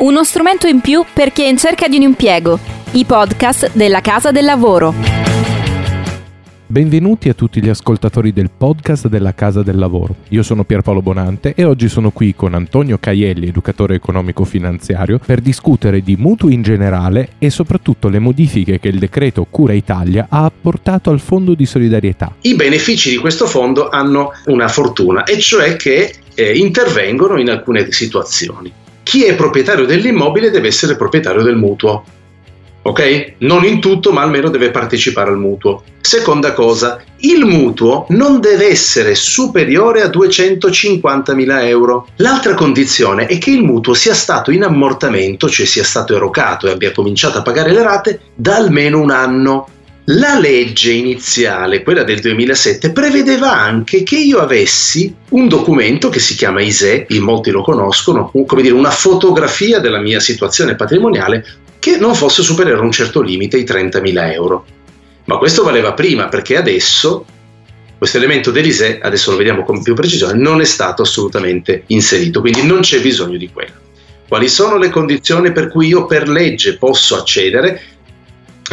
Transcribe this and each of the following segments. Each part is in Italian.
Uno strumento in più per chi è in cerca di un impiego. I podcast della Casa del Lavoro. Benvenuti a tutti gli ascoltatori del podcast della Casa del Lavoro. Io sono Pierpaolo Bonante e oggi sono qui con Antonio Caielli, educatore economico-finanziario, per discutere di mutui in generale e soprattutto le modifiche che il decreto Cura Italia ha apportato al fondo di solidarietà. I benefici di questo fondo hanno una fortuna, e cioè che eh, intervengono in alcune situazioni chi è proprietario dell'immobile deve essere proprietario del mutuo. Ok? Non in tutto, ma almeno deve partecipare al mutuo. Seconda cosa, il mutuo non deve essere superiore a 250.000 euro. L'altra condizione è che il mutuo sia stato in ammortamento, cioè sia stato erogato e abbia cominciato a pagare le rate da almeno un anno. La legge iniziale, quella del 2007, prevedeva anche che io avessi un documento che si chiama ISE, in molti lo conoscono, come dire, una fotografia della mia situazione patrimoniale che non fosse superiore a un certo limite, i 30.000 euro. Ma questo valeva prima perché adesso questo elemento dell'ISE, adesso lo vediamo con più precisione, non è stato assolutamente inserito, quindi non c'è bisogno di quello. Quali sono le condizioni per cui io per legge posso accedere?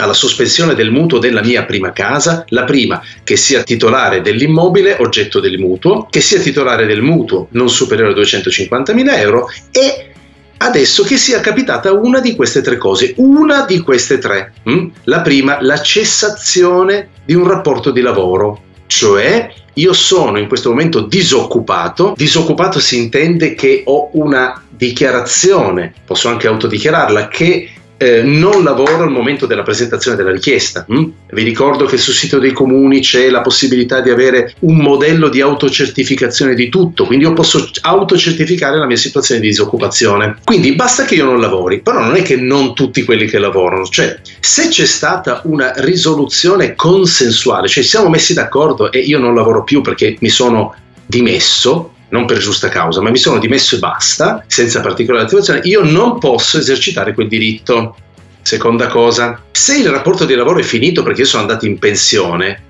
Alla sospensione del mutuo della mia prima casa, la prima che sia titolare dell'immobile oggetto del mutuo, che sia titolare del mutuo non superiore a 250.000 euro e adesso che sia capitata una di queste tre cose, una di queste tre. Hm? La prima, la cessazione di un rapporto di lavoro, cioè io sono in questo momento disoccupato, disoccupato si intende che ho una dichiarazione, posso anche autodichiararla, che eh, non lavoro al momento della presentazione della richiesta. Hm? Vi ricordo che sul sito dei comuni c'è la possibilità di avere un modello di autocertificazione di tutto, quindi io posso autocertificare la mia situazione di disoccupazione. Quindi basta che io non lavori, però non è che non tutti quelli che lavorano, cioè se c'è stata una risoluzione consensuale, cioè siamo messi d'accordo e io non lavoro più perché mi sono dimesso, non per giusta causa, ma mi sono dimesso e basta, senza particolare attivazione, io non posso esercitare quel diritto. Seconda cosa, se il rapporto di lavoro è finito perché io sono andato in pensione,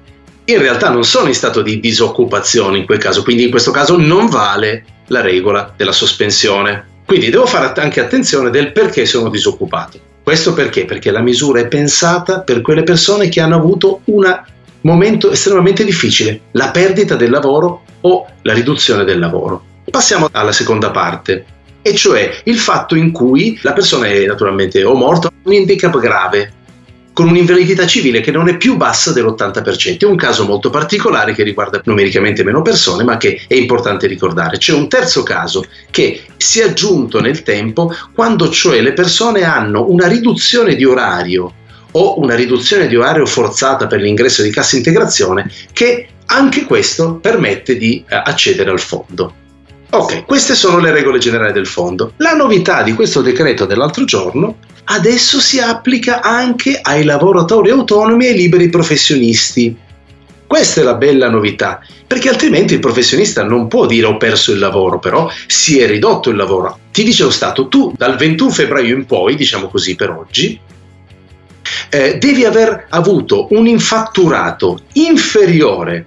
in realtà non sono in stato di disoccupazione in quel caso, quindi in questo caso non vale la regola della sospensione. Quindi devo fare anche attenzione del perché sono disoccupato. Questo perché? Perché la misura è pensata per quelle persone che hanno avuto un momento estremamente difficile, la perdita del lavoro o la riduzione del lavoro. Passiamo alla seconda parte, e cioè il fatto in cui la persona è naturalmente o morta o un handicap grave, con un'invalidità civile che non è più bassa dell'80%. È un caso molto particolare che riguarda numericamente meno persone, ma che è importante ricordare. C'è un terzo caso che si è aggiunto nel tempo quando cioè le persone hanno una riduzione di orario o una riduzione di orario forzata per l'ingresso di cassa integrazione che anche questo permette di eh, accedere al fondo. Ok, queste sono le regole generali del fondo. La novità di questo decreto dell'altro giorno adesso si applica anche ai lavoratori autonomi e ai liberi professionisti. Questa è la bella novità, perché altrimenti il professionista non può dire ho perso il lavoro, però si è ridotto il lavoro. Ti dice lo Stato, tu dal 21 febbraio in poi, diciamo così per oggi, eh, devi aver avuto un infatturato inferiore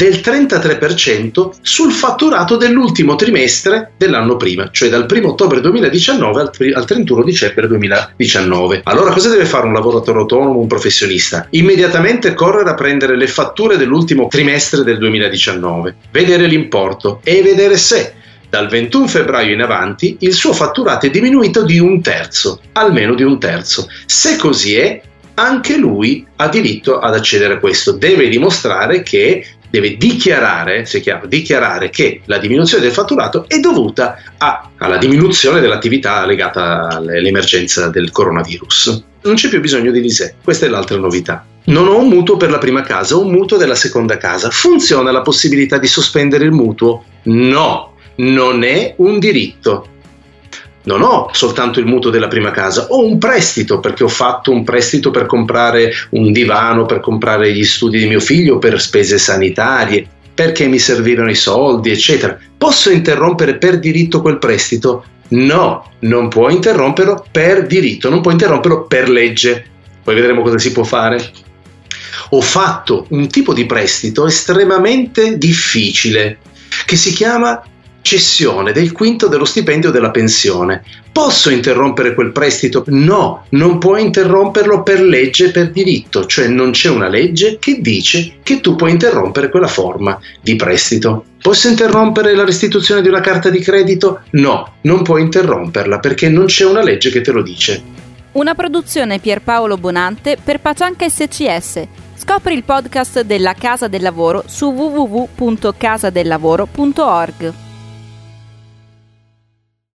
del 33% sul fatturato dell'ultimo trimestre dell'anno prima, cioè dal 1 ottobre 2019 al, 31 dicembre 2019. Allora cosa deve fare un lavoratore autonomo, un professionista? Immediatamente correre a prendere le fatture dell'ultimo trimestre del 2019, vedere l'importo e vedere se dal 21 febbraio in avanti il suo fatturato è diminuito di un terzo, almeno di un terzo. Se così è, anche lui ha diritto ad accedere a questo. Deve dimostrare che deve dichiarare, se chiaro, dichiarare che la diminuzione del fatturato è dovuta a, alla diminuzione dell'attività legata all'emergenza del coronavirus. Non c'è più bisogno di l'ISE, questa è l'altra novità. Non ho un mutuo per la prima casa, ho un mutuo della seconda casa. Funziona la possibilità di sospendere il mutuo? No, non è un diritto. Non ho soltanto il mutuo della prima casa, ho un prestito perché ho fatto un prestito per comprare un divano, per comprare gli studi di mio figlio, per spese sanitarie, perché mi servivano i soldi, eccetera. Posso interrompere per diritto quel prestito? No, non può interromperlo per diritto, non può interromperlo per legge. Poi vedremo cosa si può fare. Ho fatto un tipo di prestito estremamente difficile che si chiama cessione del quinto dello stipendio della pensione. Posso interrompere quel prestito? No, non puoi interromperlo per legge e per diritto, cioè non c'è una legge che dice che tu puoi interrompere quella forma di prestito. Posso interrompere la restituzione di una carta di credito? No, non puoi interromperla perché non c'è una legge che te lo dice. Una produzione Pierpaolo Bonante per Pacianca SCS. Scopri il podcast della Casa del Lavoro su www.casadellavoro.org.